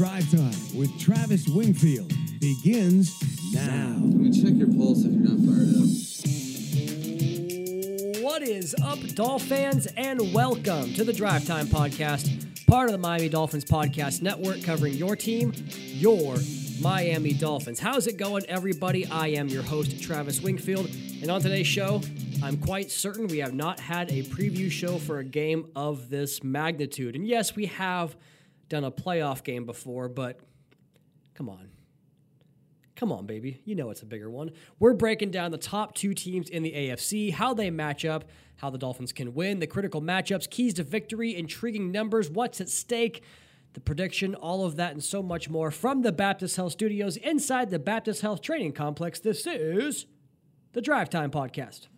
Drive Time with Travis Wingfield begins now. Let me check your pulse if you're not fired up. What is up, Dolphins, and welcome to the Drive Time Podcast, part of the Miami Dolphins Podcast Network, covering your team, your Miami Dolphins. How's it going, everybody? I am your host, Travis Wingfield, and on today's show, I'm quite certain we have not had a preview show for a game of this magnitude. And yes, we have done a playoff game before, but come on. Come on, baby. You know it's a bigger one. We're breaking down the top two teams in the AFC, how they match up, how the Dolphins can win, the critical matchups, keys to victory, intriguing numbers, what's at stake, the prediction, all of that, and so much more from the Baptist Health Studios inside the Baptist Health Training Complex. This is the Drive Time Podcast.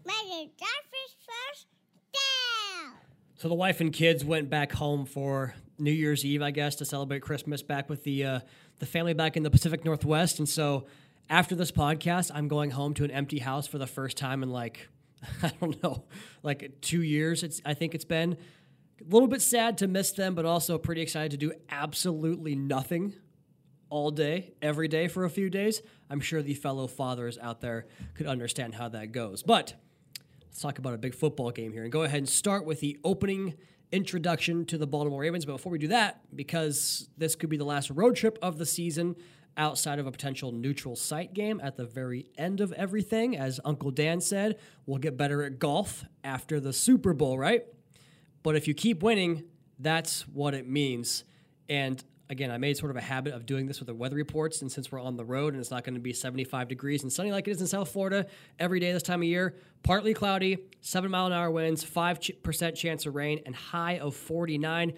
So the wife and kids went back home for New Year's Eve, I guess, to celebrate Christmas back with the uh, the family back in the Pacific Northwest. And so after this podcast, I'm going home to an empty house for the first time in like I don't know, like two years. It's I think it's been a little bit sad to miss them, but also pretty excited to do absolutely nothing all day, every day for a few days. I'm sure the fellow fathers out there could understand how that goes. But let's talk about a big football game here and go ahead and start with the opening introduction to the Baltimore Ravens. But before we do that, because this could be the last road trip of the season outside of a potential neutral site game at the very end of everything, as Uncle Dan said, we'll get better at golf after the Super Bowl, right? But if you keep winning, that's what it means. And again, I made sort of a habit of doing this with the weather reports. And since we're on the road and it's not going to be 75 degrees and sunny like it is in South Florida every day this time of year, partly cloudy, seven mile an hour winds, 5% chance of rain, and high of 49.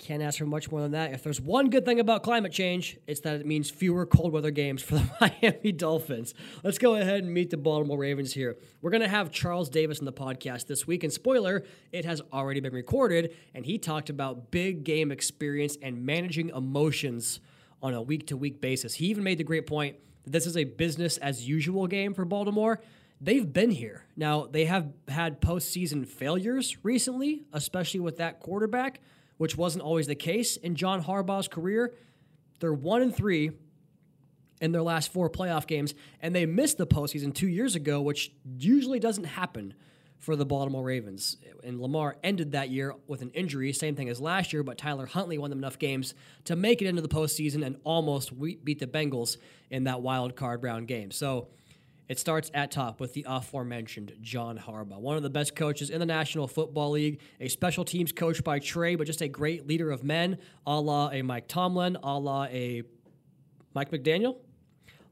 Can't ask for much more than that. If there's one good thing about climate change, it's that it means fewer cold weather games for the Miami Dolphins. Let's go ahead and meet the Baltimore Ravens here. We're going to have Charles Davis in the podcast this week. And spoiler, it has already been recorded. And he talked about big game experience and managing emotions on a week to week basis. He even made the great point that this is a business as usual game for Baltimore they've been here. Now, they have had postseason failures recently, especially with that quarterback which wasn't always the case in John Harbaugh's career. They're one and three in their last four playoff games, and they missed the postseason two years ago, which usually doesn't happen for the Baltimore Ravens. And Lamar ended that year with an injury, same thing as last year, but Tyler Huntley won them enough games to make it into the postseason and almost beat the Bengals in that wild card round game. So it starts at top with the aforementioned John Harbaugh, one of the best coaches in the National Football League, a special teams coach by trade, but just a great leader of men, a la a Mike Tomlin, a la a Mike McDaniel.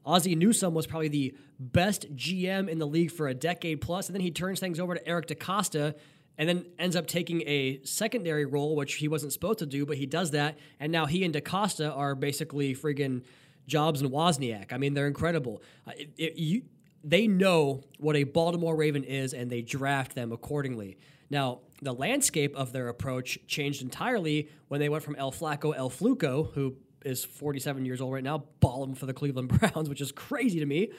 Ozzie Newsome was probably the best GM in the league for a decade plus, and then he turns things over to Eric DeCosta and then ends up taking a secondary role, which he wasn't supposed to do, but he does that, and now he and DeCosta are basically friggin' Jobs and Wozniak. I mean, they're incredible. Uh, it, it, you, they know what a Baltimore Raven is and they draft them accordingly. Now, the landscape of their approach changed entirely when they went from El Flaco El Fluco, who is 47 years old right now, balling for the Cleveland Browns, which is crazy to me.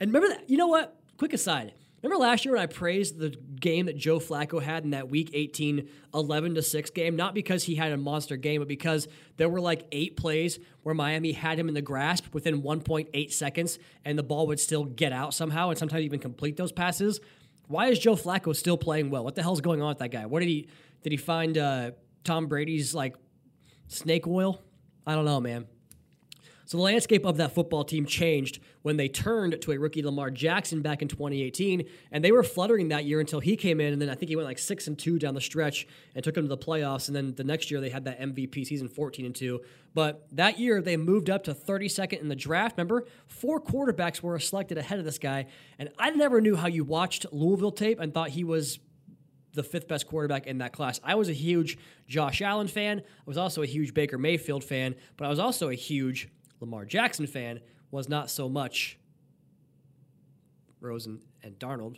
And remember that, you know what? Quick aside. Remember last year when I praised the game that Joe Flacco had in that week 18 11 to 6 game? Not because he had a monster game, but because there were like eight plays where Miami had him in the grasp within 1.8 seconds and the ball would still get out somehow and sometimes even complete those passes. Why is Joe Flacco still playing well? What the hell's going on with that guy? What did he did he find uh, Tom Brady's like snake oil? I don't know, man. So the landscape of that football team changed when they turned to a rookie Lamar Jackson back in 2018, and they were fluttering that year until he came in, and then I think he went like six and two down the stretch and took them to the playoffs, and then the next year they had that MVP season 14 and two. But that year they moved up to 32nd in the draft. Remember, four quarterbacks were selected ahead of this guy, and I never knew how you watched Louisville tape and thought he was the fifth best quarterback in that class. I was a huge Josh Allen fan. I was also a huge Baker Mayfield fan, but I was also a huge Lamar Jackson fan was not so much Rosen and Darnold.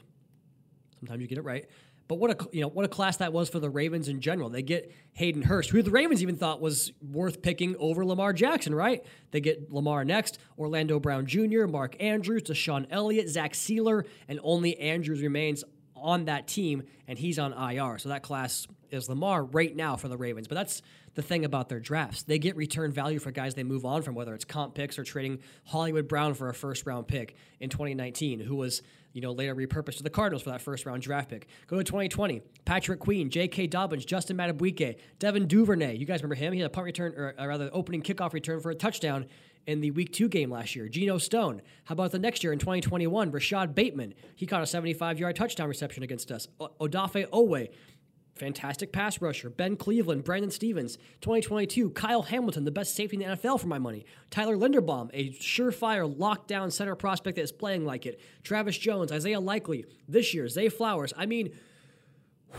Sometimes you get it right. But what a you know what a class that was for the Ravens in general. They get Hayden Hurst, who the Ravens even thought was worth picking over Lamar Jackson, right? They get Lamar next, Orlando Brown Jr., Mark Andrews, DeShon Elliott, Zach Sieler, and only Andrews remains on that team, and he's on IR. So that class is Lamar right now for the Ravens. But that's the thing about their drafts. They get return value for guys they move on from, whether it's comp picks or trading Hollywood Brown for a first round pick in 2019, who was you know later repurposed to the Cardinals for that first round draft pick. Go to 2020, Patrick Queen, J.K. Dobbins, Justin Madubuike, Devin Duvernay. You guys remember him? He had a punt return, or, or rather, opening kickoff return for a touchdown in the Week Two game last year. Geno Stone. How about the next year in 2021? Rashod Bateman. He caught a 75 yard touchdown reception against us. O- Odafe Oweh fantastic pass rusher. Ben Cleveland, Brandon Stephens, 2022, Kyle Hamilton, the best safety in the NFL for my money. Tyler Linderbaum, a surefire lockdown center prospect that is playing like it. Travis Jones, Isaiah Likely. This year, Zay Flowers. I mean,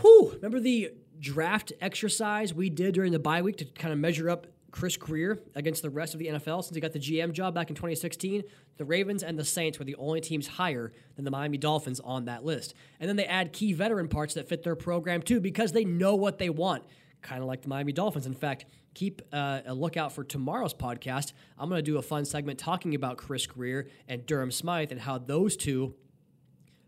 whew, remember the draft exercise we did during the bye week to kind of measure up Chris Grier against the rest of the NFL since he got the GM job back in 2016. The Ravens and the Saints were the only teams higher than the Miami Dolphins on that list. And then they add key veteran parts that fit their program too because they know what they want, kind of like the Miami Dolphins. In fact, keep uh, a lookout for tomorrow's podcast. I'm going to do a fun segment talking about Chris Grier and Durham Smythe and how those two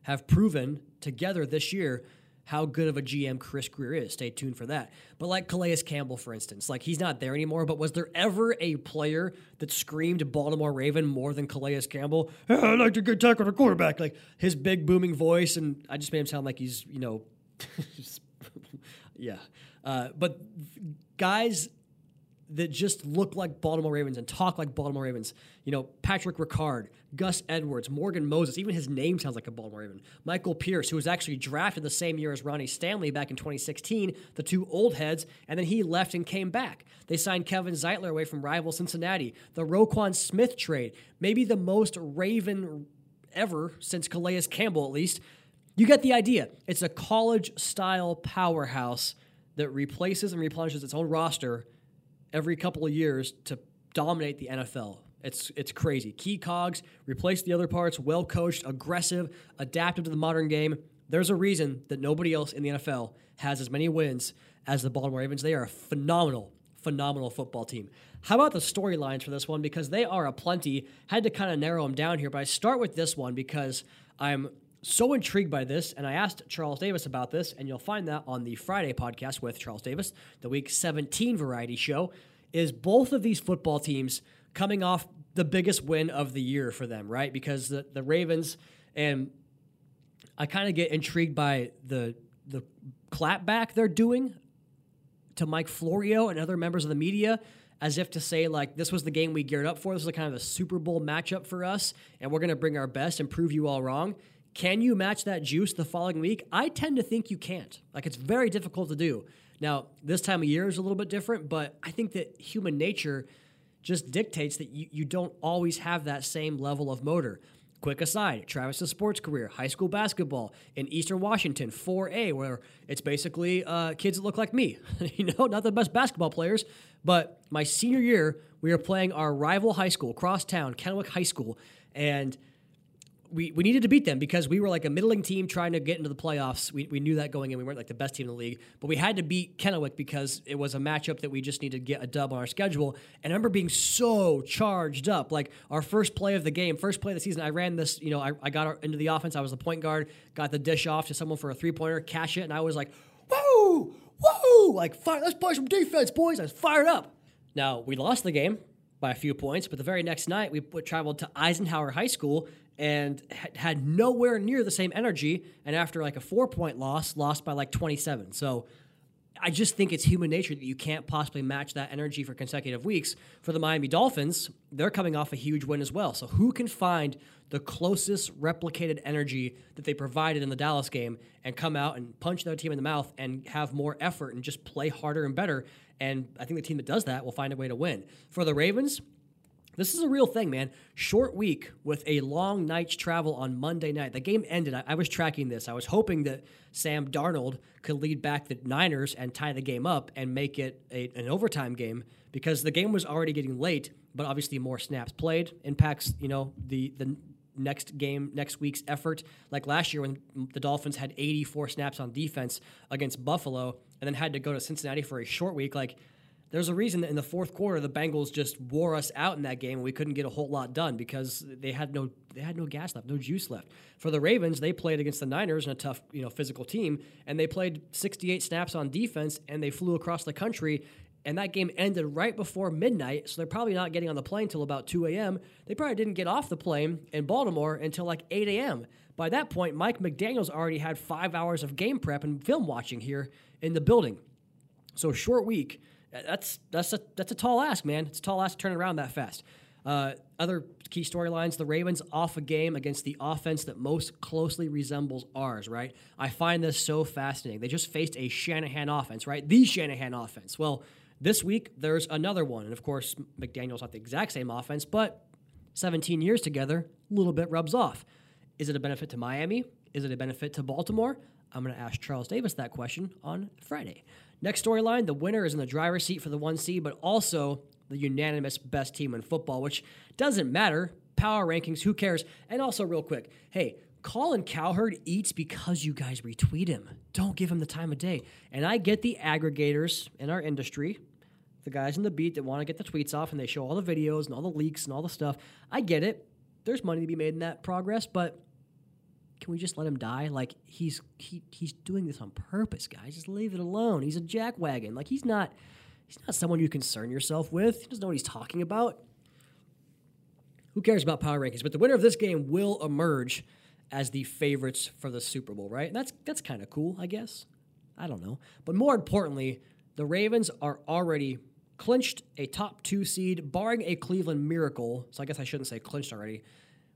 have proven together this year how good of a GM Chris Grier is. Stay tuned for that. But like Calais Campbell, for instance, like he's not there anymore. But was there ever a player that screamed Baltimore Raven more than Calais Campbell? Hey, I like to get tackle the quarterback. Like his big booming voice, and I just made him sound like he's you know, yeah. Uh, but guys that just look like Baltimore Ravens and talk like Baltimore Ravens. You know, Patrick Ricard, Gus Edwards, Morgan Moses, even his name sounds like a Baltimore Raven. Michael Pierce, who was actually drafted the same year as Ronnie Stanley back in 2016, the two old heads, and then he left and came back. They signed Kevin Zeitler away from rival Cincinnati. The Roquan Smith trade, maybe the most Raven ever since Calais Campbell, at least. You get the idea. It's a college style powerhouse that replaces and replenishes its own roster every couple of years to dominate the NFL. It's it's crazy. Key cogs, replace the other parts, well coached, aggressive, adaptive to the modern game. There's a reason that nobody else in the NFL has as many wins as the Baltimore Ravens. They are a phenomenal, phenomenal football team. How about the storylines for this one? Because they are a plenty. Had to kind of narrow them down here, but I start with this one because I'm so intrigued by this, and I asked Charles Davis about this, and you'll find that on the Friday podcast with Charles Davis, the Week 17 variety show. Is both of these football teams coming off the biggest win of the year for them, right? Because the, the Ravens, and I kind of get intrigued by the the clapback they're doing to Mike Florio and other members of the media as if to say like this was the game we geared up for. This was a kind of a Super Bowl matchup for us, and we're going to bring our best and prove you all wrong. Can you match that juice the following week? I tend to think you can't. Like it's very difficult to do. Now, this time of year is a little bit different, but I think that human nature just dictates that you, you don't always have that same level of motor. Quick aside, Travis's sports career, high school basketball in Eastern Washington, 4A, where it's basically uh, kids that look like me. you know, not the best basketball players, but my senior year, we were playing our rival high school, crosstown, Kennewick High School, and – we, we needed to beat them because we were like a middling team trying to get into the playoffs. We, we knew that going in. We weren't like the best team in the league, but we had to beat Kennewick because it was a matchup that we just needed to get a dub on our schedule. And I remember being so charged up. Like our first play of the game, first play of the season, I ran this, you know, I, I got into the offense. I was the point guard, got the dish off to someone for a three pointer, cash it. And I was like, whoa, whoa, like, fire, let's play some defense, boys. I was fired up. Now, we lost the game by a few points, but the very next night we traveled to Eisenhower High School and had nowhere near the same energy. And after like a four point loss, lost by like 27. So I just think it's human nature that you can't possibly match that energy for consecutive weeks. For the Miami Dolphins, they're coming off a huge win as well. So who can find the closest replicated energy that they provided in the Dallas game and come out and punch their team in the mouth and have more effort and just play harder and better? And I think the team that does that will find a way to win. For the Ravens, this is a real thing, man. Short week with a long night's travel on Monday night. The game ended. I, I, was tracking this. I was hoping that Sam Darnold could lead back the Niners and tie the game up and make it a, an overtime game because the game was already getting late. But obviously, more snaps played impacts you know the the next game, next week's effort. Like last year when the Dolphins had 84 snaps on defense against Buffalo and then had to go to Cincinnati for a short week, like there's a reason that in the fourth quarter the Bengals just wore us out in that game and we couldn't get a whole lot done because they had no they had no gas left, no juice left. For the Ravens, they played against the Niners in a tough, you know, physical team and they played 68 snaps on defense and they flew across the country and that game ended right before midnight, so they're probably not getting on the plane till about 2 a.m. They probably didn't get off the plane in Baltimore until like 8 a.m. By that point, Mike McDaniels already had five hours of game prep and film watching here in the building. So short week. That's that's a that's a tall ask, man. It's a tall ask to turn around that fast. Uh, other key storylines: the Ravens off a game against the offense that most closely resembles ours. Right? I find this so fascinating. They just faced a Shanahan offense, right? The Shanahan offense. Well, this week there's another one, and of course McDaniel's not the exact same offense, but 17 years together, a little bit rubs off. Is it a benefit to Miami? Is it a benefit to Baltimore? I'm going to ask Charles Davis that question on Friday. Next storyline the winner is in the driver's seat for the one seed, but also the unanimous best team in football, which doesn't matter. Power rankings, who cares? And also, real quick, hey, Colin Cowherd eats because you guys retweet him. Don't give him the time of day. And I get the aggregators in our industry, the guys in the beat that want to get the tweets off and they show all the videos and all the leaks and all the stuff. I get it. There's money to be made in that progress, but can we just let him die? Like he's he he's doing this on purpose, guys. Just leave it alone. He's a jackwagon. Like he's not he's not someone you concern yourself with. He doesn't know what he's talking about. Who cares about power rankings? But the winner of this game will emerge as the favorites for the Super Bowl, right? That's that's kind of cool, I guess. I don't know. But more importantly, the Ravens are already clinched a top two seed, barring a Cleveland miracle. So I guess I shouldn't say clinched already.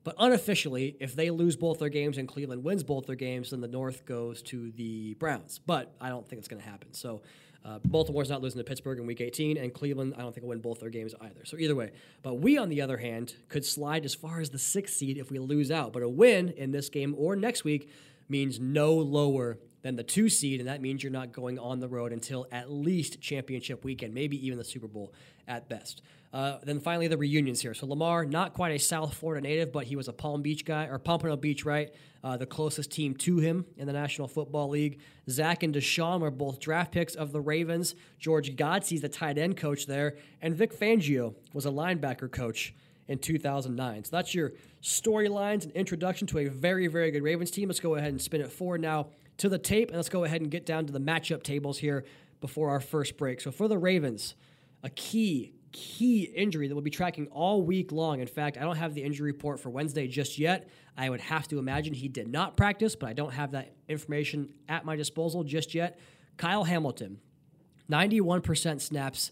But unofficially, if they lose both their games and Cleveland wins both their games, then the North goes to the Browns. But I don't think it's going to happen. So uh, Baltimore's not losing to Pittsburgh in Week 18, and Cleveland, I don't think will win both their games either. So either way, but we on the other hand could slide as far as the sixth seed if we lose out. But a win in this game or next week means no lower than the two seed, and that means you're not going on the road until at least championship weekend, maybe even the Super Bowl at best. Uh, then finally, the reunions here. So Lamar, not quite a South Florida native, but he was a Palm Beach guy, or Pompano Beach, right? Uh, the closest team to him in the National Football League. Zach and Deshaun were both draft picks of the Ravens. George Godsey's the tight end coach there, and Vic Fangio was a linebacker coach in 2009. So that's your storylines and introduction to a very, very good Ravens team. Let's go ahead and spin it forward now to the tape, and let's go ahead and get down to the matchup tables here before our first break. So for the Ravens, a key key injury that we'll be tracking all week long. In fact, I don't have the injury report for Wednesday just yet. I would have to imagine he did not practice, but I don't have that information at my disposal just yet. Kyle Hamilton, 91% snaps.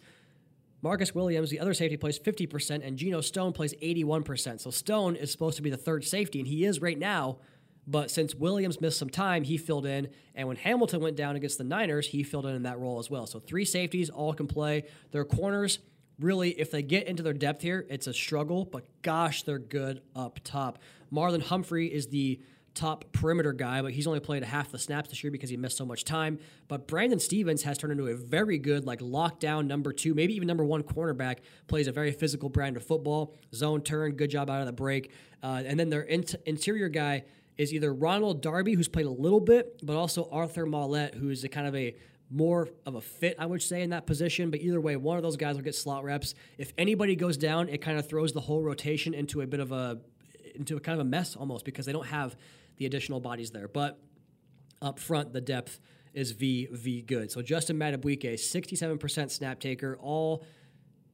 Marcus Williams, the other safety, plays 50%, and Geno Stone plays 81%. So Stone is supposed to be the third safety, and he is right now. But since Williams missed some time, he filled in. And when Hamilton went down against the Niners, he filled in in that role as well. So three safeties all can play. Their corners, really, if they get into their depth here, it's a struggle, but gosh, they're good up top. Marlon Humphrey is the top perimeter guy, but he's only played half the snaps this year because he missed so much time. But Brandon Stephens has turned into a very good, like lockdown number two, maybe even number one cornerback. Plays a very physical brand of football, zone turn, good job out of the break. Uh, and then their in- interior guy is either Ronald Darby, who's played a little bit, but also Arthur Maulet, who's a kind of a more of a fit, I would say, in that position. But either way, one of those guys will get slot reps. If anybody goes down, it kind of throws the whole rotation into a bit of a into a kind of a mess almost because they don't have the additional bodies there. But up front, the depth is V V good. So Justin Madubuike, 67% snap taker, all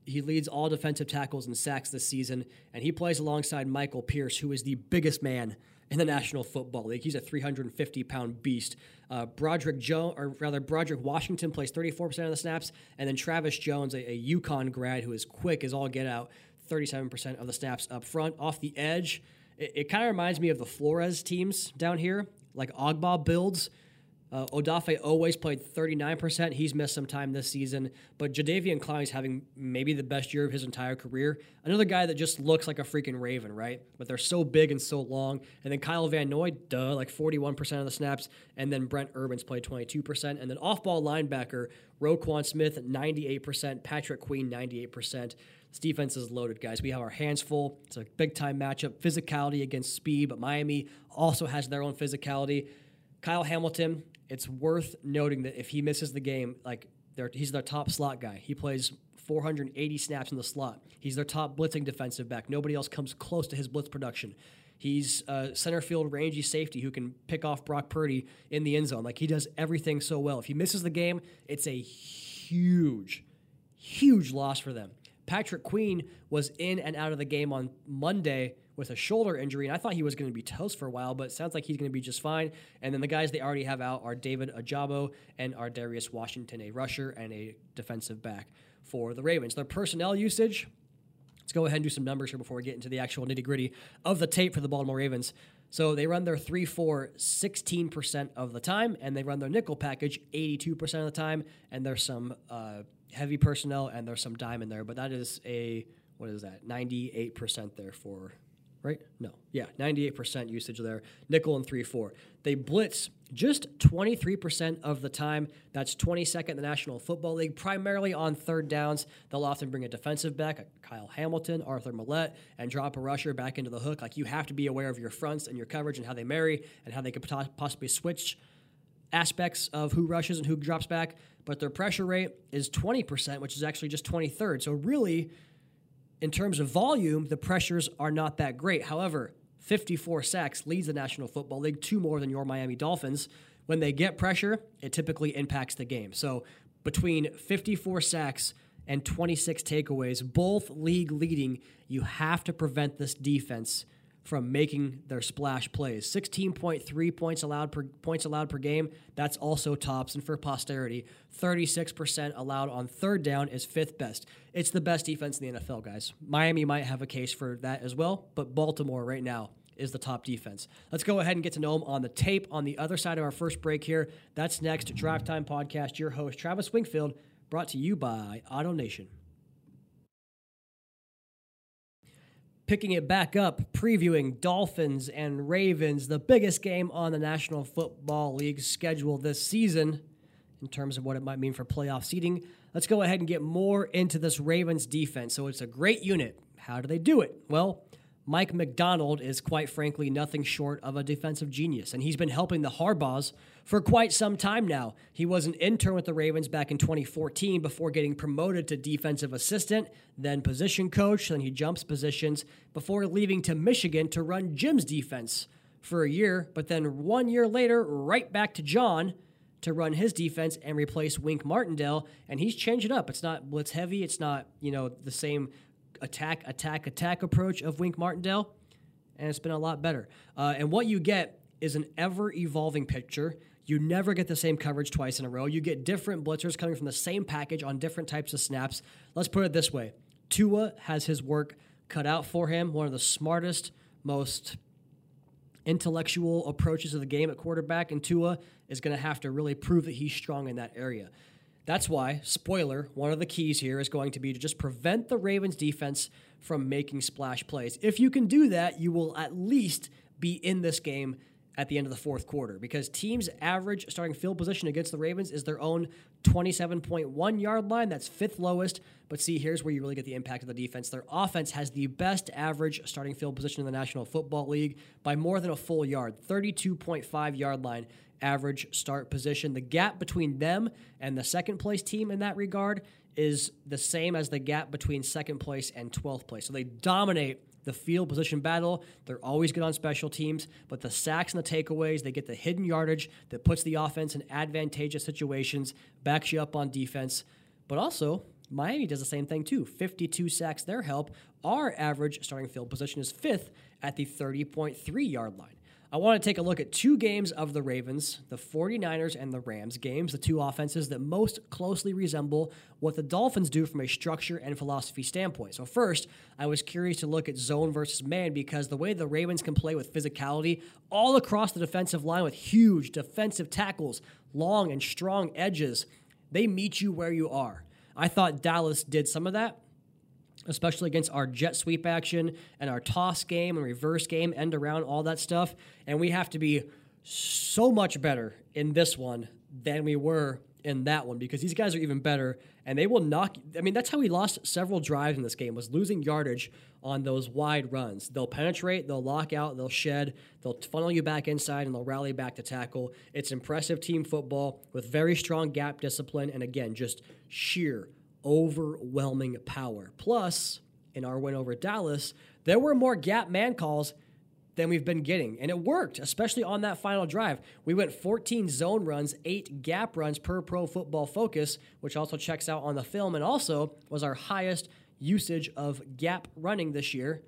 he leads all defensive tackles and sacks this season, and he plays alongside Michael Pierce, who is the biggest man in the National Football League. He's a 350 pound beast. Uh, Broderick Joe, or rather Broderick Washington, plays 34% of the snaps, and then Travis Jones, a, a UConn grad who is quick as all get out, 37% of the snaps up front. Off the edge, it, it kind of reminds me of the Flores teams down here, like Ogbah builds. Uh, Odafe Oweh's played 39%. He's missed some time this season. But Jadeveon Clowney's having maybe the best year of his entire career. Another guy that just looks like a freaking Raven, right? But they're so big and so long. And then Kyle Van Noy, duh, like 41% of the snaps. And then Brent Urban's played 22%. And then off ball linebacker, Roquan Smith, 98%. Patrick Queen, 98%. This defense is loaded, guys. We have our hands full. It's a big time matchup. Physicality against speed, but Miami also has their own physicality. Kyle Hamilton, it's worth noting that if he misses the game, like he's their top slot guy. He plays 480 snaps in the slot. He's their top blitzing defensive back. Nobody else comes close to his blitz production. He's a center field rangy safety who can pick off Brock Purdy in the end zone. Like he does everything so well. If he misses the game, it's a huge, huge loss for them. Patrick Queen was in and out of the game on Monday with a shoulder injury, and I thought he was going to be toast for a while, but it sounds like he's going to be just fine. And then the guys they already have out are David Ojabo and Ar'Darius Washington, a rusher and a defensive back for the Ravens. Their personnel usage. Let's go ahead and do some numbers here before we get into the actual nitty gritty of the tape for the Baltimore Ravens. So they run their 3 4 16% of the time, and they run their nickel package 82% of the time, and there's some uh, heavy personnel and there's some dime in there, but that is a, what is that, 98% there for right? No. Yeah, 98% usage there. Nickel and 3 4. They blitz just 23% of the time. That's 22nd in the National Football League, primarily on third downs. They'll often bring a defensive back, Kyle Hamilton, Arthur Maulet, and drop a rusher back into the hook. Like you have to be aware of your fronts and your coverage and how they marry and how they could possibly switch aspects of who rushes and who drops back. But their pressure rate is 20%, which is actually just 23rd. So really, in terms of volume, the pressures are not that great. However, 54 sacks leads the National Football League, two more than your Miami Dolphins. When they get pressure, it typically impacts the game. So between 54 sacks and 26 takeaways, both league leading, you have to prevent this defense from making their splash plays. 16.3 points allowed per points allowed per game. That's also tops and for posterity. 36% allowed on third down is fifth best. It's the best defense in the NFL, guys. Miami might have a case for that as well, but Baltimore right now is the top defense. Let's go ahead and get to know them on the tape on the other side of our first break here. That's next. Drive Time Podcast. Your host, Travis Wingfield, brought to you by Auto Nation. picking it back up, previewing Dolphins and Ravens, the biggest game on the National Football League schedule this season in terms of what it might mean for playoff seeding. Let's go ahead and get more into this Ravens defense. So it's a great unit. How do they do it? Well, Mike Macdonald is quite frankly nothing short of a defensive genius, and he's been helping the Harbaughs for quite some time now. He was an intern with the Ravens back in 2014 before getting promoted to defensive assistant, then position coach, then he jumps positions before leaving to Michigan to run Jim's defense for a year, but then one year later, right back to John to run his defense and replace Wink Martindale, and he's changed it up. It's not blitz heavy. It's not you know the same attack, attack, attack approach of Wink Martindale, and it's been a lot better. Uh, and what you get is an ever evolving picture. You never get the same coverage twice in a row. You get different blitzers coming from the same package on different types of snaps. Let's put it this way Tua has his work cut out for him, one of the smartest, most intellectual approaches of the game at quarterback, and Tua is going to have to really prove that he's strong in that area. That's why, spoiler, one of the keys here is going to be to just prevent the Ravens defense from making splash plays. If you can do that, you will at least be in this game at the end of the fourth quarter because teams' average starting field position against the Ravens is their own 27.1 yard line. That's fifth lowest. But see, here's where you really get the impact of the defense. Their offense has the best average starting field position in the National Football League by more than a full yard, 32.5 yard line average start position. The gap between them and the second place team in that regard is the same as the gap between second place and 12th place. So they dominate the field position battle. They're always good on special teams, but the sacks and the takeaways, they get the hidden yardage that puts the offense in advantageous situations, backs you up on defense. But also, Miami does the same thing too. 52 sacks their help. Our average starting field position is fifth at the 30.3 yard line. I want to take a look at two games of the Ravens, the 49ers and the Rams games, the two offenses that most closely resemble what the Dolphins do from a structure and philosophy standpoint. So, first, I was curious to look at zone versus man because the way the Ravens can play with physicality all across the defensive line with huge defensive tackles, long and strong edges, they meet you where you are. I thought Dallas did some of that especially against our jet sweep action and our toss game and reverse game, end around, all that stuff. And we have to be so much better in this one than we were in that one because these guys are even better and they will knock I mean that's how we lost several drives in this game was losing yardage on those wide runs. They'll penetrate, they'll lock out, they'll shed, they'll funnel you back inside and they'll rally back to tackle. It's impressive team football with very strong gap discipline and again just sheer overwhelming power. Plus, in our win over Dallas, there were more gap man calls than we've been getting. And it worked, especially on that final drive. We went 14 zone runs, eight gap runs per pro football focus, which also checks out on the film and also was our highest usage of gap running this year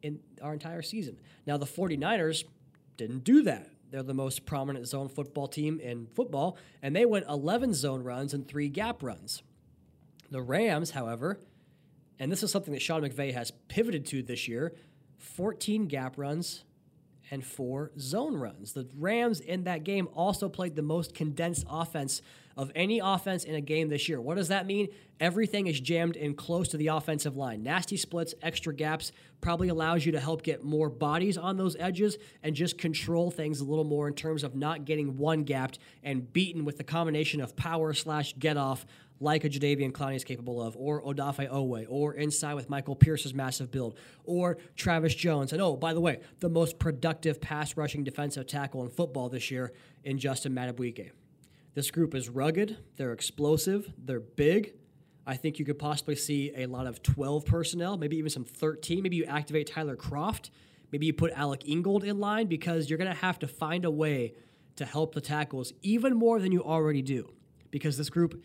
in our entire season. Now, the 49ers didn't do that. They're the most prominent zone football team in football, and they went 11 zone runs and three gap runs. The Rams, however, and this is something that Sean McVay has pivoted to this year 14 gap runs and four zone runs. The Rams in that game also played the most condensed offense of any offense in a game this year. What does that mean? Everything is jammed in close to the offensive line. Nasty splits, extra gaps probably allows you to help get more bodies on those edges and just control things a little more in terms of not getting one gapped and beaten with the combination of power slash get off like a Jadeveon Clowney is capable of, or Odafe Oweh, or inside with Michael Pierce's massive build, or Travis Jones. And oh, by the way, the most productive pass rushing defensive tackle in football this year in Justin Madubuike. This group is rugged, they're explosive, they're big. I think you could possibly see a lot of 12 personnel, maybe even some 13. Maybe you activate Tyler Kroft. Maybe you put Alec Ingold in line because you're going to have to find a way to help the tackles even more than you already do. Because this group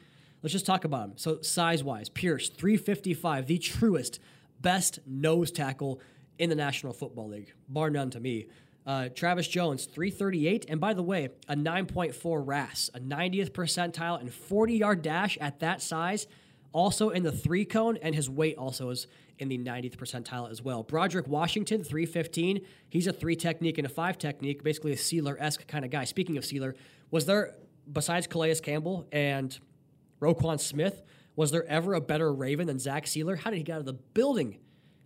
Let's just talk about him. So, size wise, Pierce, 355, the truest, best nose tackle in the National Football League, bar none to me. Uh, Travis Jones, 338. And by the way, a 9.4 RAS, a 90th percentile and 40 yard dash at that size, also in the three cone, and his weight also is in the 90th percentile as well. Broderick Washington, 315. He's a three technique and a five technique, basically a Sieler esque kind of guy. Speaking of Sieler, was there, besides Calais Campbell and Roquan Smith. Was there ever a better Raven than Zach Sieler? How did he get out of the building?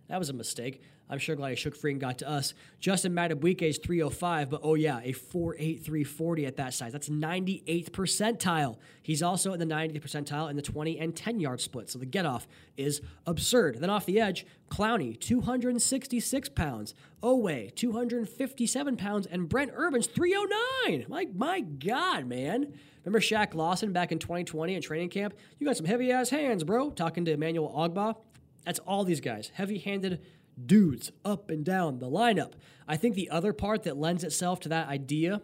That was a mistake. I'm sure glad he shook free and got to us. Justin is 305, but oh yeah, a 4.8340 at that size. That's 98th percentile. He's also in the 90th percentile in the 20 and 10 yard split. So the get off is absurd. Then off the edge, Clowney, 266 pounds. Oweh, 257 pounds. And Brent Urban's 309. Like, my God, man. Remember Shaq Lawson back in 2020 in training camp? You got some heavy ass hands, bro. Talking to Emmanuel Ogbah. That's all these guys. Heavy handed dudes up and down the lineup. I think the other part that lends itself to that idea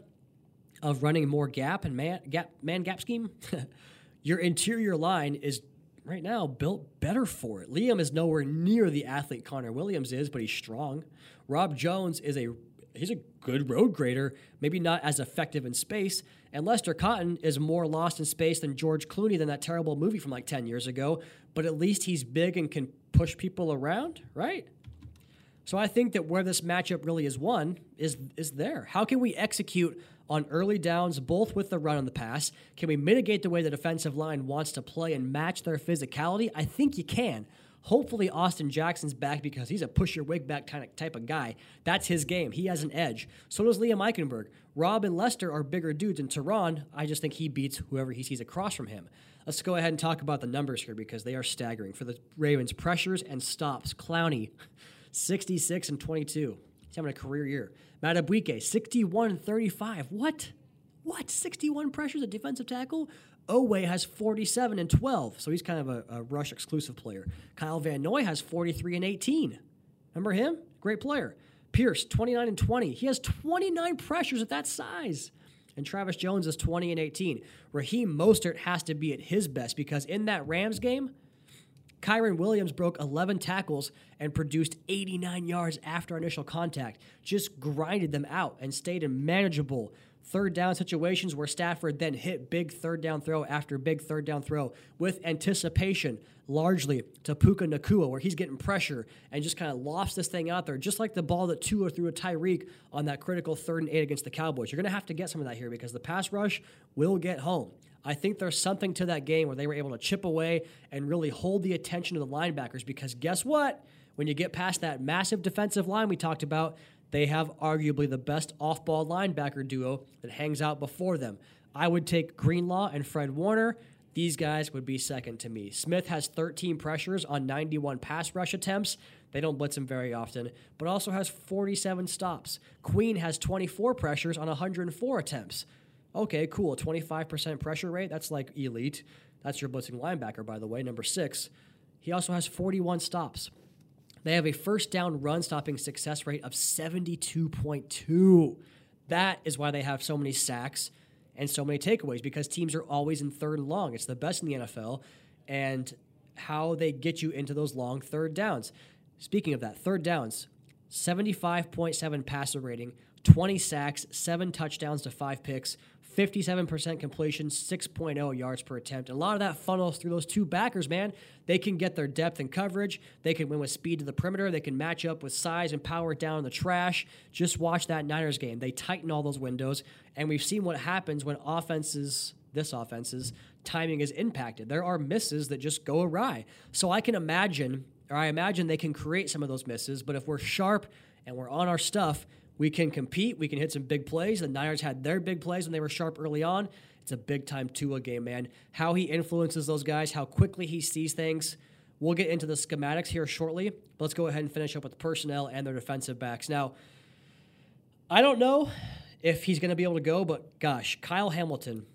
of running more gap and man gap man gap scheme, your interior line is right now built better for it. Liam is nowhere near the athlete Connor Williams is, but he's strong. Rob Jones is a he's a good road grader, maybe not as effective in space. And Lester Cotton is more lost in space than George Clooney than that terrible movie from like 10 years ago, but at least he's big and can push people around, right? So I think that where this matchup really is won is is there. How can we execute on early downs both with the run and the pass? Can we mitigate the way the defensive line wants to play and match their physicality? I think you can. Hopefully, Austin Jackson's back because he's a push your wig back kind of type of guy. That's his game. He has an edge. So does Liam Eichenberg. Rob and Lester are bigger dudes, and Terron, I just think he beats whoever he sees across from him. Let's go ahead and talk about the numbers here because they are staggering. For the Ravens, pressures and stops. Clowney, 66 and 22. He's having a career year. Madubuike, 61 35. What? What? 61 pressures at defensive tackle? Oweh has 47 and 12, so he's kind of a, a, rush exclusive player. Kyle Van Noy has 43 and 18. Remember him? Great player. Pierce, 29 and 20. He has 29 pressures at that size. And Travis Jones is 20 and 18. Raheem Mostert has to be at his best because in that Rams game, Kyren Williams broke 11 tackles and produced 89 yards after initial contact. Just grinded them out and stayed in manageable third down situations where Stafford then hit big third down throw after big third down throw with anticipation, largely to Puka Nacua where he's getting pressure and just kind of lofts this thing out there, just like the ball that Tua threw a Tyreek on that critical third and eight against the Cowboys. You're going to have to get some of that here because the pass rush will get home. I think there's something to that game where they were able to chip away and really hold the attention of the linebackers because guess what? When you get past that massive defensive line we talked about, they have arguably the best off ball linebacker duo that hangs out before them. I would take Greenlaw and Fred Warner. These guys would be second to me. Smith has 13 pressures on 91 pass rush attempts. They don't blitz him very often, but also has 47 stops. Queen has 24 pressures on 104 attempts. Okay, cool. 25% pressure rate. That's like elite. That's your blitzing linebacker, by the way, number six. He also has 41 stops. They have a first down run stopping success rate of 72.2. That is why they have so many sacks and so many takeaways because teams are always in third and long. It's the best in the NFL. And how they get you into those long third downs. Speaking of that, third downs, 75.7 passer rating, 20 sacks, 7 touchdowns to 5 picks, 57% completion, 6.0 yards per attempt. And a lot of that funnels through those two backers, man. They can get their depth and coverage. They can win with speed to the perimeter. They can match up with size and power down in the trash. Just watch that Niners game. They tighten all those windows. And we've seen what happens when offenses, this offense's timing is impacted. There are misses that just go awry. So I can imagine, or I imagine they can create some of those misses. But if we're sharp and we're on our stuff, we can compete. We can hit some big plays. The Niners had their big plays when they were sharp early on. It's a big time Tua game, man. How he influences those guys, how quickly he sees things. We'll get into the schematics here shortly. Let's go ahead and finish up with the personnel and their defensive backs. Now, I don't know if he's going to be able to go, but gosh, Kyle Hamilton,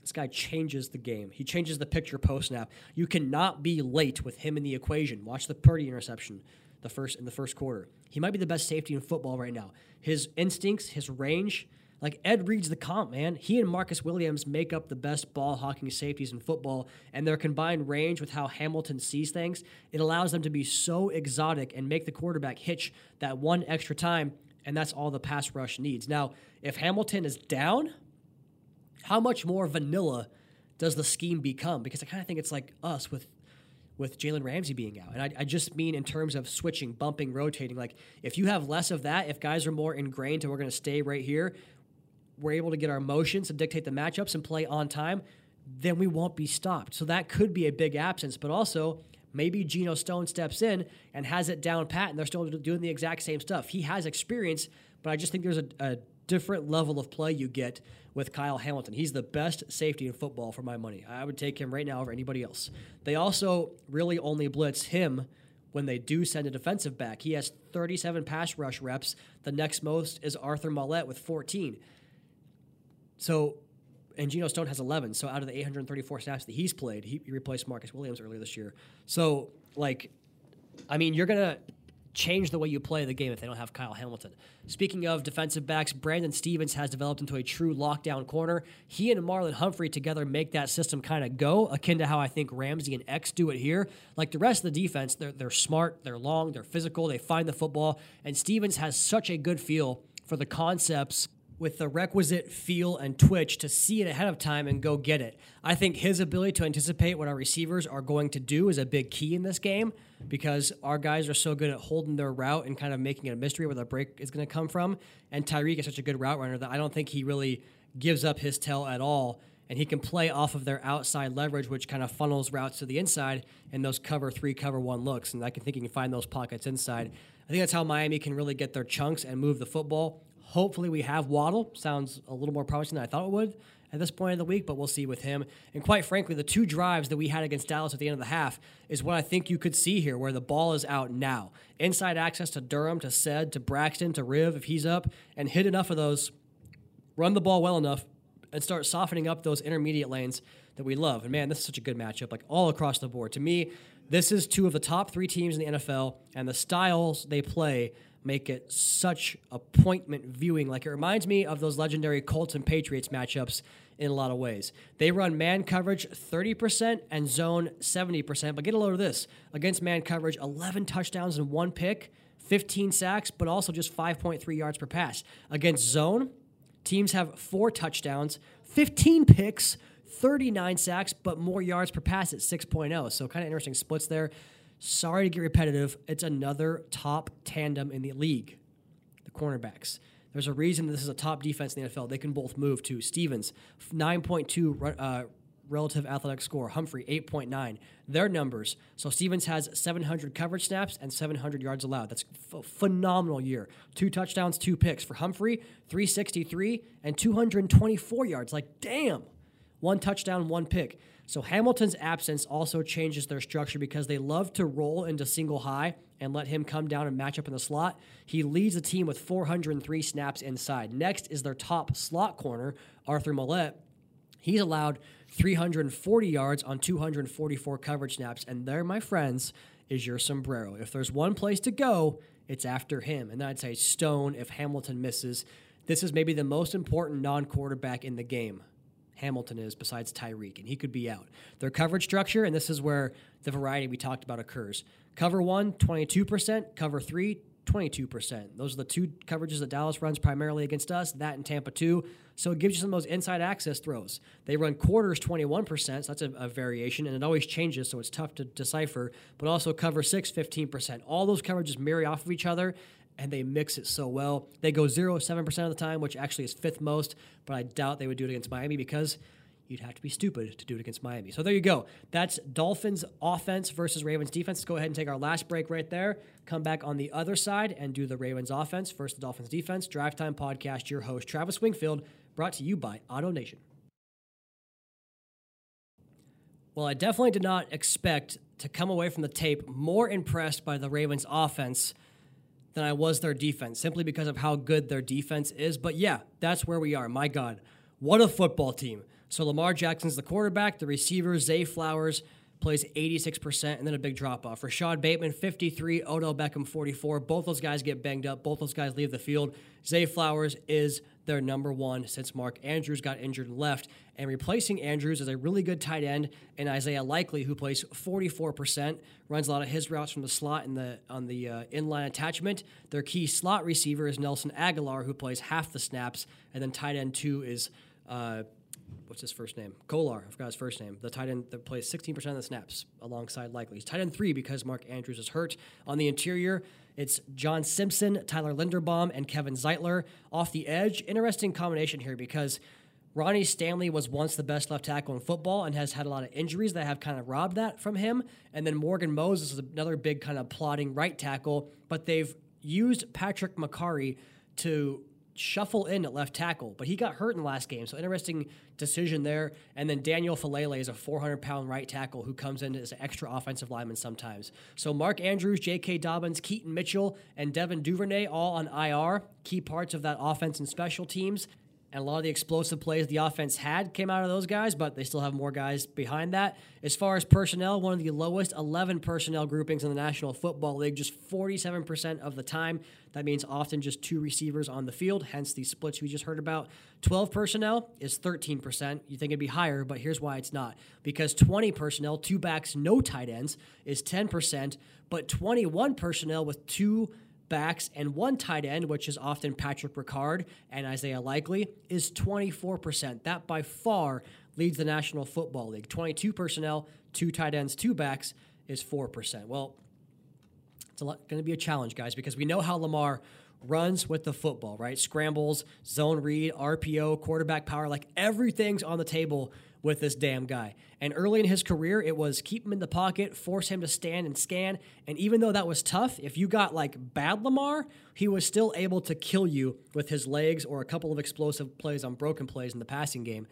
this guy changes the game. He changes the picture post snap. You cannot be late with him in the equation. Watch the Purdy interception the first in the first quarter. He might be the best safety in football right now. His instincts, his range, like Ed Reed's the comp, man. He and Marcus Williams make up the best ball hawking safeties in football, and their combined range with how Hamilton sees things, it allows them to be so exotic and make the quarterback hitch that one extra time, and that's all the pass rush needs. Now, if Hamilton is down, how much more vanilla does the scheme become? Because I kind of think it's like us with with Jalen Ramsey being out. And I, I, just mean in terms of switching, bumping, rotating. Like if you have less of that, if guys are more ingrained and we're going to stay right here, we're able to get our motions and dictate the matchups and play on time, then we won't be stopped. So that could be a big absence. But also, maybe Geno Stone steps in and has it down pat and they're still doing the exact same stuff. He has experience, but I just think there's a, a different level of play you get with Kyle Hamilton. He's the best safety in football for my money. I would take him right now over anybody else. They also really only blitz him when they do send a defensive back. He has 37 pass rush reps. The next most is Arthur Maulet with 14. So, and Geno Stone has 11. So out of the 834 snaps that he's played, he, he replaced Marcus Williams earlier this year. So, like, I mean, you're going to change the way you play the game if they don't have Kyle Hamilton. Speaking of defensive backs, Brandon Stephens has developed into a true lockdown corner. He and Marlon Humphrey together make that system kind of go, akin to how I think Ramsey and X do it here. Like the rest of the defense, they're, they're smart, they're long, they're physical, they find the football, and Stephens has such a good feel for the concepts with the requisite feel and twitch to see it ahead of time and go get it. I think his ability to anticipate what our receivers are going to do is a big key in this game because our guys are so good at holding their route and kind of making it a mystery where the break is going to come from. And Tyreek is such a good route runner that I don't think he really gives up his tell at all. And he can play off of their outside leverage, which kind of funnels routes to the inside and those cover three, cover one looks. And I can think he can find those pockets inside. I think that's how Miami can really get their chunks and move the football. Hopefully, we have Waddle. Sounds a little more promising than I thought it would at this point of the week, but we'll see with him. And quite frankly, the two drives that we had against Dallas at the end of the half is what I think you could see here, where the ball is out now. Inside access to Durham, to Sed, to Braxton, to Riv if he's up, and hit enough of those, run the ball well enough, and start softening up those intermediate lanes that we love. And man, this is such a good matchup, like all across the board. To me, this is two of the top three teams in the NFL, and the styles they play make it such appointment viewing. Like it reminds me of those legendary Colts and Patriots matchups in a lot of ways. They run man coverage 30% and zone 70%. But get a load of this against man coverage, 11 touchdowns and one pick, 15 sacks, but also just 5.3 yards per pass. Against zone, teams have four touchdowns, 15 picks, 39 sacks, but more yards per pass at 6.0. So kind of interesting splits there. Sorry to get repetitive. It's another top tandem in the league, the cornerbacks. There's a reason this is a top defense in the NFL. They can both move too. Stephens, 9.2 uh, relative athletic score. Humphrey, 8.9. Their numbers. So Stephens has 700 coverage snaps and 700 yards allowed. That's phenomenal year. Two touchdowns, two picks. For Humphrey, 363 and 224 yards. Like, damn. One touchdown, one pick. So Hamilton's absence also changes their structure because they love to roll into single high and let him come down and match up in the slot. He leads the team with 403 snaps inside. Next is their top slot corner, Arthur Maulet. He's allowed 340 yards on 244 coverage snaps. And there, my friends, is your sombrero. If there's one place to go, it's after him. And I'd say Stone if Hamilton misses. This is maybe the most important non quarterback in the game. Hamilton is besides Tyreek, and he could be out. Their coverage structure, and this is where the variety we talked about occurs. Cover one, 22%, cover three, 22%. Those are the two coverages that Dallas runs primarily against us, that and Tampa 2. So it gives you some of those inside access throws. They run quarters 21%, so that's a, a, variation, and it always changes, so it's tough to decipher. But also cover 6, 15%. All those coverages marry off of each other, and they mix it so well. They go 0, 7% of the time, which actually is fifth most, but I doubt they would do it against Miami because you'd have to be stupid to do it against Miami. So there you go. That's Dolphins offense versus Ravens defense. Let's go ahead and take our last break right there. Come back on the other side and do the Ravens offense First, the Dolphins defense. Drive Time Podcast, your host, Travis Wingfield, brought to you by Auto Nation. Well, I definitely did not expect to come away from the tape more impressed by the Ravens offense than I was their defense, simply because of how good their defense is. But yeah, that's where we are. My God, what a football team. So Lamar Jackson's the quarterback, the receiver, Zay Flowers plays 86%, and then a big drop off. Rashod Bateman, 53, Odell Beckham, 44. Both those guys get banged up. Both those guys leave the field. Zay Flowers is their number one since Mark Andrews got injured and left. And replacing Andrews is a really good tight end, and Isaiah Likely, who plays 44%, runs a lot of his routes from the slot and the on the uh, inline attachment. Their key slot receiver is Nelson Agholor, who plays half the snaps, and then tight end two is. Uh, what's his first name? Kolar. I forgot his first name. The tight end that plays 16% of the snaps alongside Likely. He's tight end three because Mark Andrews is hurt. On the interior, it's John Simpson, Tyler Linderbaum, and Kevin Zeitler. Off the edge, interesting combination here because Ronnie Stanley was once the best left tackle in football and has had a lot of injuries that have kind of robbed that from him. And then Morgan Moses is another big kind of plotting right tackle, but they've used Patrick Mekari to shuffle in at left tackle, but he got hurt in the last game. So interesting decision there. And then Daniel Faalele is a 400 pound right tackle who comes in as an extra offensive lineman sometimes. So Mark Andrews, J.K. Dobbins, Keaton Mitchell, and Devin Duvernay all on IR, key parts of that offense and special teams. And a lot of the explosive plays the offense had came out of those guys, but they still have more guys behind that. As far as personnel, one of the lowest 11 personnel groupings in the National Football League, just 47% of the time. That means often just two receivers on the field, hence the splits we just heard about. 12 personnel is 13%. You think it'd be higher, but here's why it's not. Because 20 personnel, two backs, no tight ends, is 10%, but 21 personnel with two backs and one tight end, which is often Patrick Ricard and Isaiah Likely, is 24%. That by far leads the National Football League. 22 personnel, two tight ends, two backs is 4%. Well, it's going to be a challenge, guys, because we know how Lamar runs with the football, right? Scrambles, zone read, RPO, quarterback power, like everything's on the table with this damn guy. And early in his career, it was keep him in the pocket, force him to stand and scan. And even though that was tough, if you got like bad Lamar, he was still able to kill you with his legs or a couple of explosive plays on broken plays in the passing game.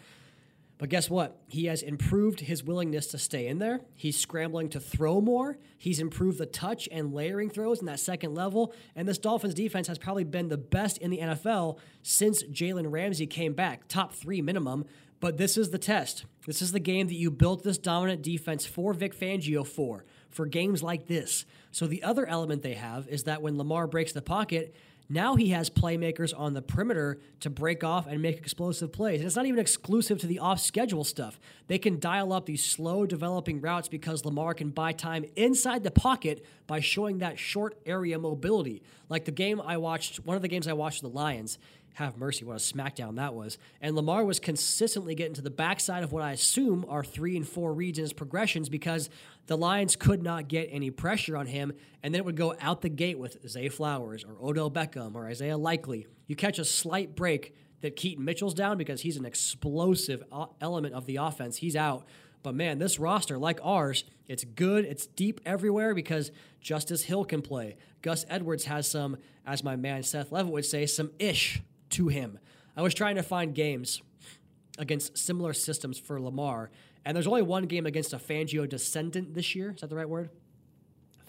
But guess what? He has improved his willingness to stay in there. He's scrambling to throw more. He's improved the touch and layering throws in that second level. And this Dolphins defense has probably been the best in the NFL since Jalen Ramsey came back, top three minimum. But this is the test. This is the game that you built this dominant defense for Vic Fangio for, for games like this. So the other element they have is that when Lamar breaks the pocket, now he has playmakers on the perimeter to break off and make explosive plays. And it's not even exclusive to the off schedule stuff. They can dial up these slow developing routes because Lamar can buy time inside the pocket by showing that short area mobility. Like the game I watched, one of the games I watched with the Lions, have mercy, what a smackdown that was. And Lamar was consistently getting to the backside of what I assume are three and four reads in his progressions because the Lions could not get any pressure on him. And then it would go out the gate with Zay Flowers or Odell Beckham or Isaiah Likely. You catch a slight break that Keaton Mitchell's down because he's an explosive element of the offense. He's out. But man, this roster, like ours, it's good. It's deep everywhere because Justice Hill can play. Gus Edwards has some, as my man Seth Levitt would say, some ish to him. I was trying to find games against similar systems for Lamar, and there's only one game against a Fangio descendant this year. Is that the right word?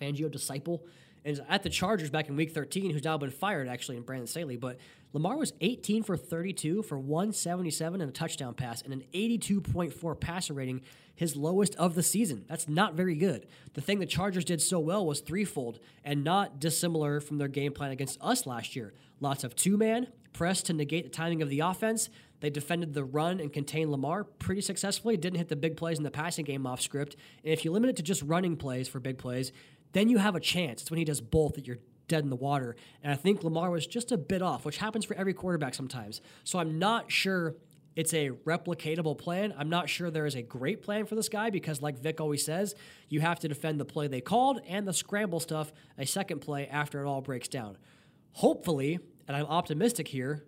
Fangio disciple. and at the Chargers back in Week 13, who's now been fired actually in Brandon Staley. But Lamar was 18 for 32 for 177 and a touchdown pass and an 82.4 passer rating, his lowest of the season. That's not very good. The thing the Chargers did so well was threefold and not dissimilar from their game plan against us last year. Lots of two man, press to negate the timing of the offense. They defended the run and contained Lamar pretty successfully. Didn't hit the big plays in the passing game off script. And if you limit it to just running plays for big plays, then you have a chance. It's when he does both that you're dead in the water. And I think Lamar was just a bit off, which happens for every quarterback sometimes. So I'm not sure it's a replicatable plan. I'm not sure there is a great plan for this guy because, like Vic always says, you have to defend the play they called and the scramble stuff a second play after it all breaks down. Hopefully, and I'm optimistic here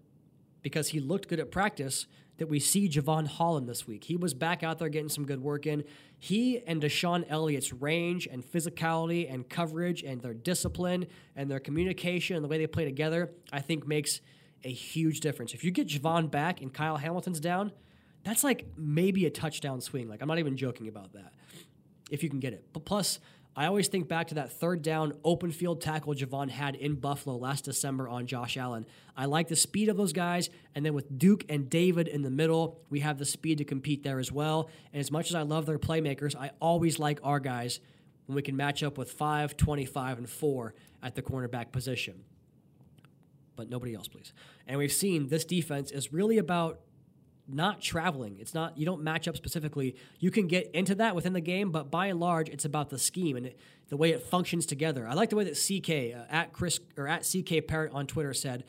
because he looked good at practice, that we see Jevon Holland this week. He was back out there getting some good work in. He and DeShon Elliott's range and physicality and coverage and their discipline and their communication and the way they play together, I think makes a huge difference. If you get Jevon back and Kyle Hamilton's down, that's like maybe a touchdown swing. Like I'm not even joking about that. If you can get it. But plus, I always think back to that third down open field tackle Jevon had in Buffalo last December on Josh Allen. I like the speed of those guys. And then with Duke and David in the middle, we have the speed to compete there as well. And as much as I love their playmakers, I always like our guys when we can match up with 5, 25, and 4 at the cornerback position. But nobody else, please. And we've seen this defense is really about not traveling. It's not you don't match up specifically. You can get into that within the game, but by and large, it's about the scheme and it, the way it functions together. I like the way that CK uh, at Chris or at CK Parrott on Twitter said.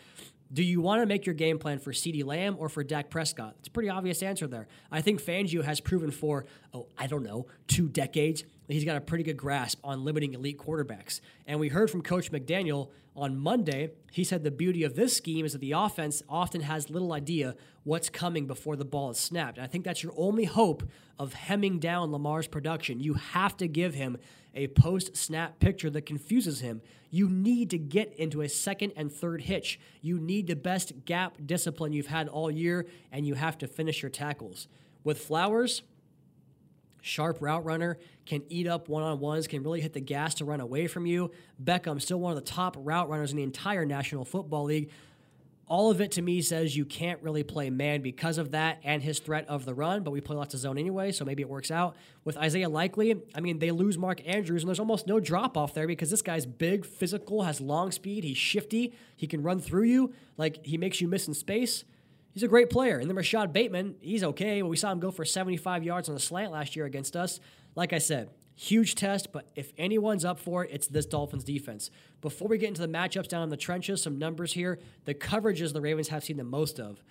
Do you want to make your game plan for CeeDee Lamb or for Dak Prescott? It's a pretty obvious answer there. I think Fangio has proven for, oh, I don't know, two decades he's got a pretty good grasp on limiting elite quarterbacks. And we heard from Coach McDaniel on Monday. He said the beauty of this scheme is that the offense often has little idea what's coming before the ball is snapped. And I think that's your only hope of hemming down Lamar's production. You have to give him a post snap picture that confuses him. You need to get into a second and third hitch. You need the best gap discipline you've had all year, and you have to finish your tackles. With Flowers, sharp route runner, can eat up one on ones, can really hit the gas to run away from you. Beckham, still one of the top route runners in the entire National Football League. All of it to me says you can't really play man because of that and his threat of the run, but we play lots of zone anyway, so maybe it works out. With Isaiah Likely, I mean, they lose Mark Andrews, and there's almost no drop off there because this guy's big, physical, has long speed, he's shifty, he can run through you, like he makes you miss in space he's a great player. And then Rashod Bateman, he's okay. Well, we saw him go for 75 yards on a slant last year against us. Like I said, huge test, but if anyone's up for it, it's this Dolphins defense. Before we get into the matchups down in the trenches, some numbers here. The coverages the Ravens have seen the most of.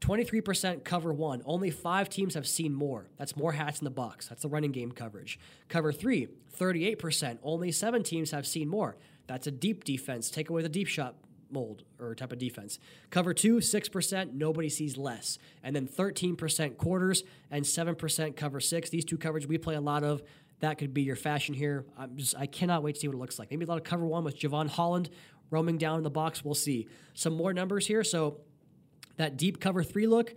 23% cover one. Only five teams have seen more. That's more hats in the box. That's the running game coverage. Cover three, 38%. Only seven teams have seen more. That's a deep defense. Take away the deep shot mold or type of defense. Cover two, 6%, nobody sees less. And then 13% quarters and 7% cover six. These two coverage we play a lot of. That could be your fashion here. I'm just I cannot wait to see what it looks like. Maybe a lot of cover one with Jevon Holland roaming down in the box. We'll see. Some more numbers here. So that deep cover three look,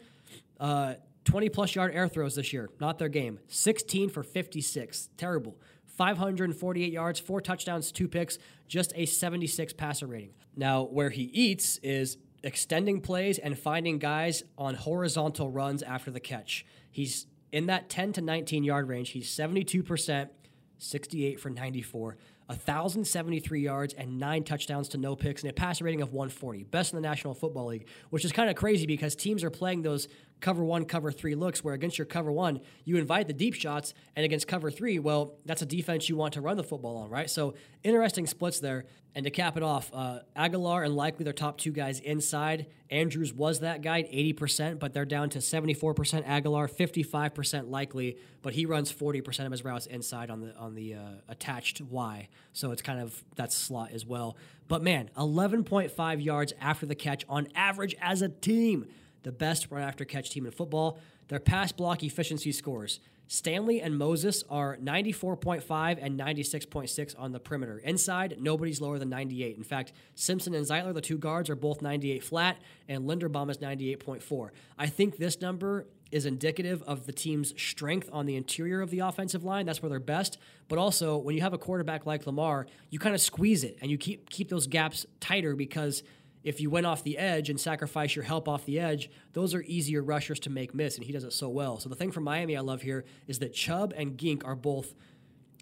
uh, 20 plus yard air throws this year, not their game. 16 for 56. Terrible. 548 yards, four touchdowns, two picks, just a 76 passer rating. Now, where he eats is extending plays and finding guys on horizontal runs after the catch. He's in that 10 to 19 yard range. He's 72%, 68 for 94. 1,073 yards and nine touchdowns to no picks and a passer rating of 140, best in the National Football League, which is kind of crazy because teams are playing those cover one, cover three looks, where against your cover one, you invite the deep shots, and against cover three, well, that's a defense you want to run the football on, right? So interesting splits there. And to cap it off, uh, Agholor and likely their top two guys inside. Andrews was that guy, 80%, but they're down to 74% Agholor, 55% likely, but he runs 40% of his routes inside on the on the uh, attached Y. So it's kind of that slot as well. But man, 11.5 yards after the catch on average as a team the best run after catch team in football. Their pass block efficiency scores. Stanley and Moses are 94.5 and 96.6 on the perimeter. Inside, nobody's lower than 98. In fact, Simpson and Zeitler, the two guards, are both 98 flat, and Linderbaum is 98.4. I think this number is indicative of the team's strength on the interior of the offensive line. That's where they're best. But also, when you have a quarterback like Lamar, you kind of squeeze it and you keep keep those gaps tighter because if you went off the edge and sacrifice your help off the edge, those are easier rushers to make miss, and he does it so well. So the thing from Miami I love here is that Chubb and Gink are both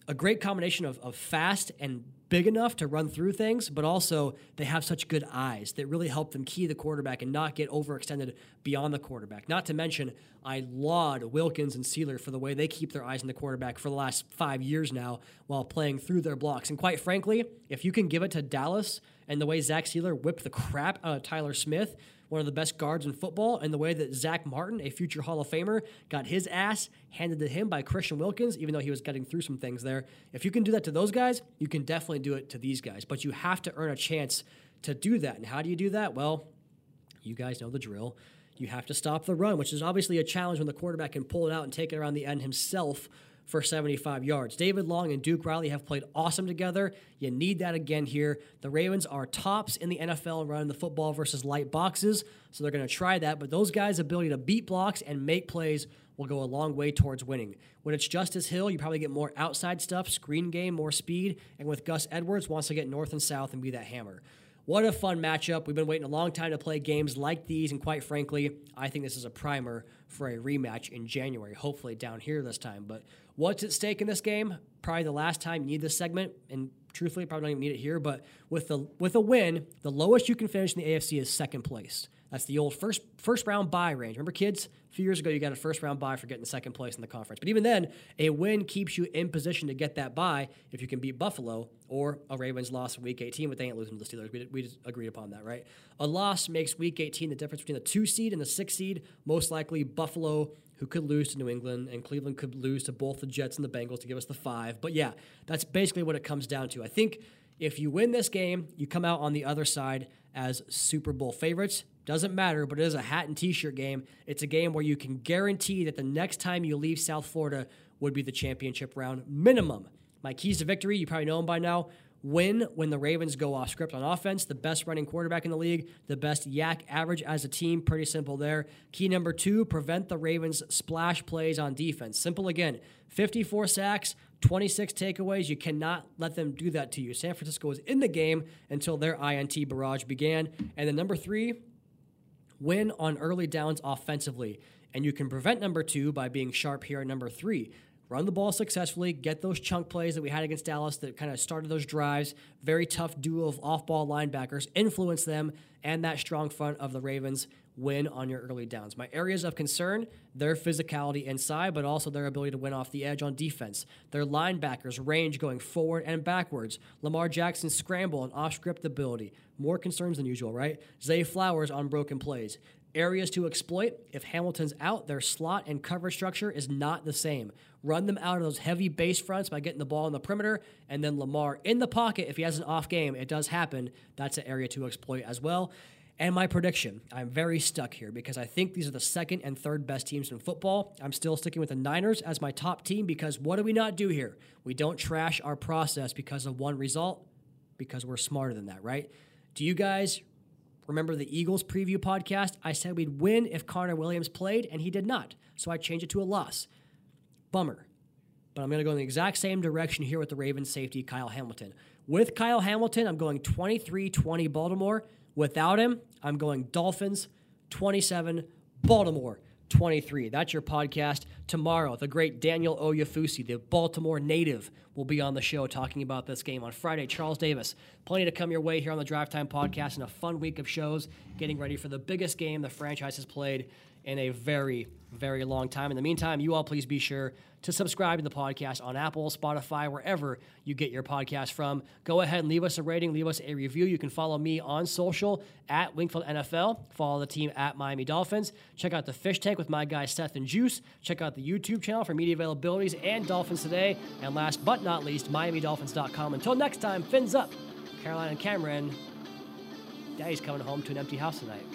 a great combination of, of fast and big enough to run through things, but also they have such good eyes that really help them key the quarterback and not get overextended beyond the quarterback. Not to mention, I laud Wilkins and Sieler for the way they keep their eyes on the quarterback for the last five years now while playing through their blocks. And quite frankly, if you can give it to Dallas and the way Zach Sieler whipped the crap out of Tyler Smith, one of the best guards in football, and the way that Zach Martin, a future Hall of Famer, got his ass handed to him by Christian Wilkins, even though he was getting through some things there. If you can do that to those guys, you can definitely do it to these guys. But you have to earn a chance to do that. And how do you do that? Well, you guys know the drill. You have to stop the run, which is obviously a challenge when the quarterback can pull it out and take it around the end himself for 75 yards. David Long and Duke Riley have played awesome together. You need that again here. The Ravens are tops in the NFL in running the football versus light boxes, so they're going to try that. But those guys' ability to beat blocks and make plays will go a long way towards winning. When it's Justice Hill, you probably get more outside stuff, screen game, more speed, and with Gus Edwards, wants to get north and south and be that hammer. What a fun matchup. We've been waiting a long time to play games like these, and quite frankly, I think this is a primer for a rematch in January, hopefully down here this time. But what's at stake in this game? Probably the last time you need this segment, and truthfully, probably don't even need it here. But with the with a win, the lowest you can finish in the AFC is second place. That's the old first first round buy range. Remember, kids, a few years ago you got a first round buy for getting second place in the conference. But even then, a win keeps you in position to get that buy if you can beat Buffalo or a Ravens loss in Week 18, but they ain't losing to the Steelers. We, we just agreed upon that, right? A loss makes Week 18 the difference between the two seed and the six seed. Most likely Buffalo who could lose to New England, and Cleveland could lose to both the Jets and the Bengals to give us the five. But yeah, that's basically what it comes down to. I think if you win this game, you come out on the other side as Super Bowl favorites. Doesn't matter, but it is a hat and t shirt game. It's a game where you can guarantee that the next time you leave South Florida would be the championship round minimum. My keys to victory, you probably know them by now. Win when the Ravens go off script on offense, the best running quarterback in the league, the best YAC average as a team. Pretty simple there. Key number two, prevent the Ravens' splash plays on defense. Simple again 54 sacks, 26 takeaways. You cannot let them do that to you. San Francisco was in the game until their INT barrage began. And then number three, win on early downs offensively. And you can prevent number two by being sharp here at number three. Run the ball successfully, get those chunk plays that we had against Dallas that kind of started those drives. Very tough duo of off ball linebackers, influence them, and that strong front of the Ravens win on your early downs. My areas of concern, their physicality inside, but also their ability to win off the edge on defense. Their linebackers range going forward and backwards. Lamar Jackson's scramble and off script ability. More concerns than usual, right? Zay Flowers on broken plays. Areas to exploit. If Hamilton's out, their slot and cover structure is not the same. Run them out of those heavy base fronts by getting the ball in the perimeter, and then Lamar in the pocket. If he has an off game, it does happen. That's an area to exploit as well. And my prediction, I'm very stuck here because I think these are the second and third best teams in football. I'm still sticking with the Niners as my top team because what do we not do here? We don't trash our process because of one result, because we're smarter than that, right? Do you guys remember the Eagles preview podcast? I said we'd win if Connor Williams played, and he did not. So I changed it to a loss. Bummer. But I'm going to go in the exact same direction here with the Ravens safety, Kyle Hamilton. With Kyle Hamilton, I'm going 23 20 Baltimore. Without him, I'm going Dolphins 27, Baltimore 23. That's your podcast. Tomorrow, the great Daniel Oyefusi, the Baltimore native, will be on the show talking about this game. On Friday, Charles Davis. Plenty to come your way here on the Drive Time Podcast and a fun week of shows getting ready for the biggest game the franchise has played in a very, very long time. In the meantime, you all please be sure to subscribe to the podcast on Apple, Spotify, wherever you get your podcast from. Go ahead and leave us a rating, leave us a review. You can follow me on social at Wingfield NFL. Follow the team at Miami Dolphins. Check out the fish tank with my guy Seth and Juice. Check out the YouTube channel for media availabilities and Dolphins Today. And last but not least, MiamiDolphins.com. Until next time, fins up. Caroline and Cameron, Daddy's coming home to an empty house tonight.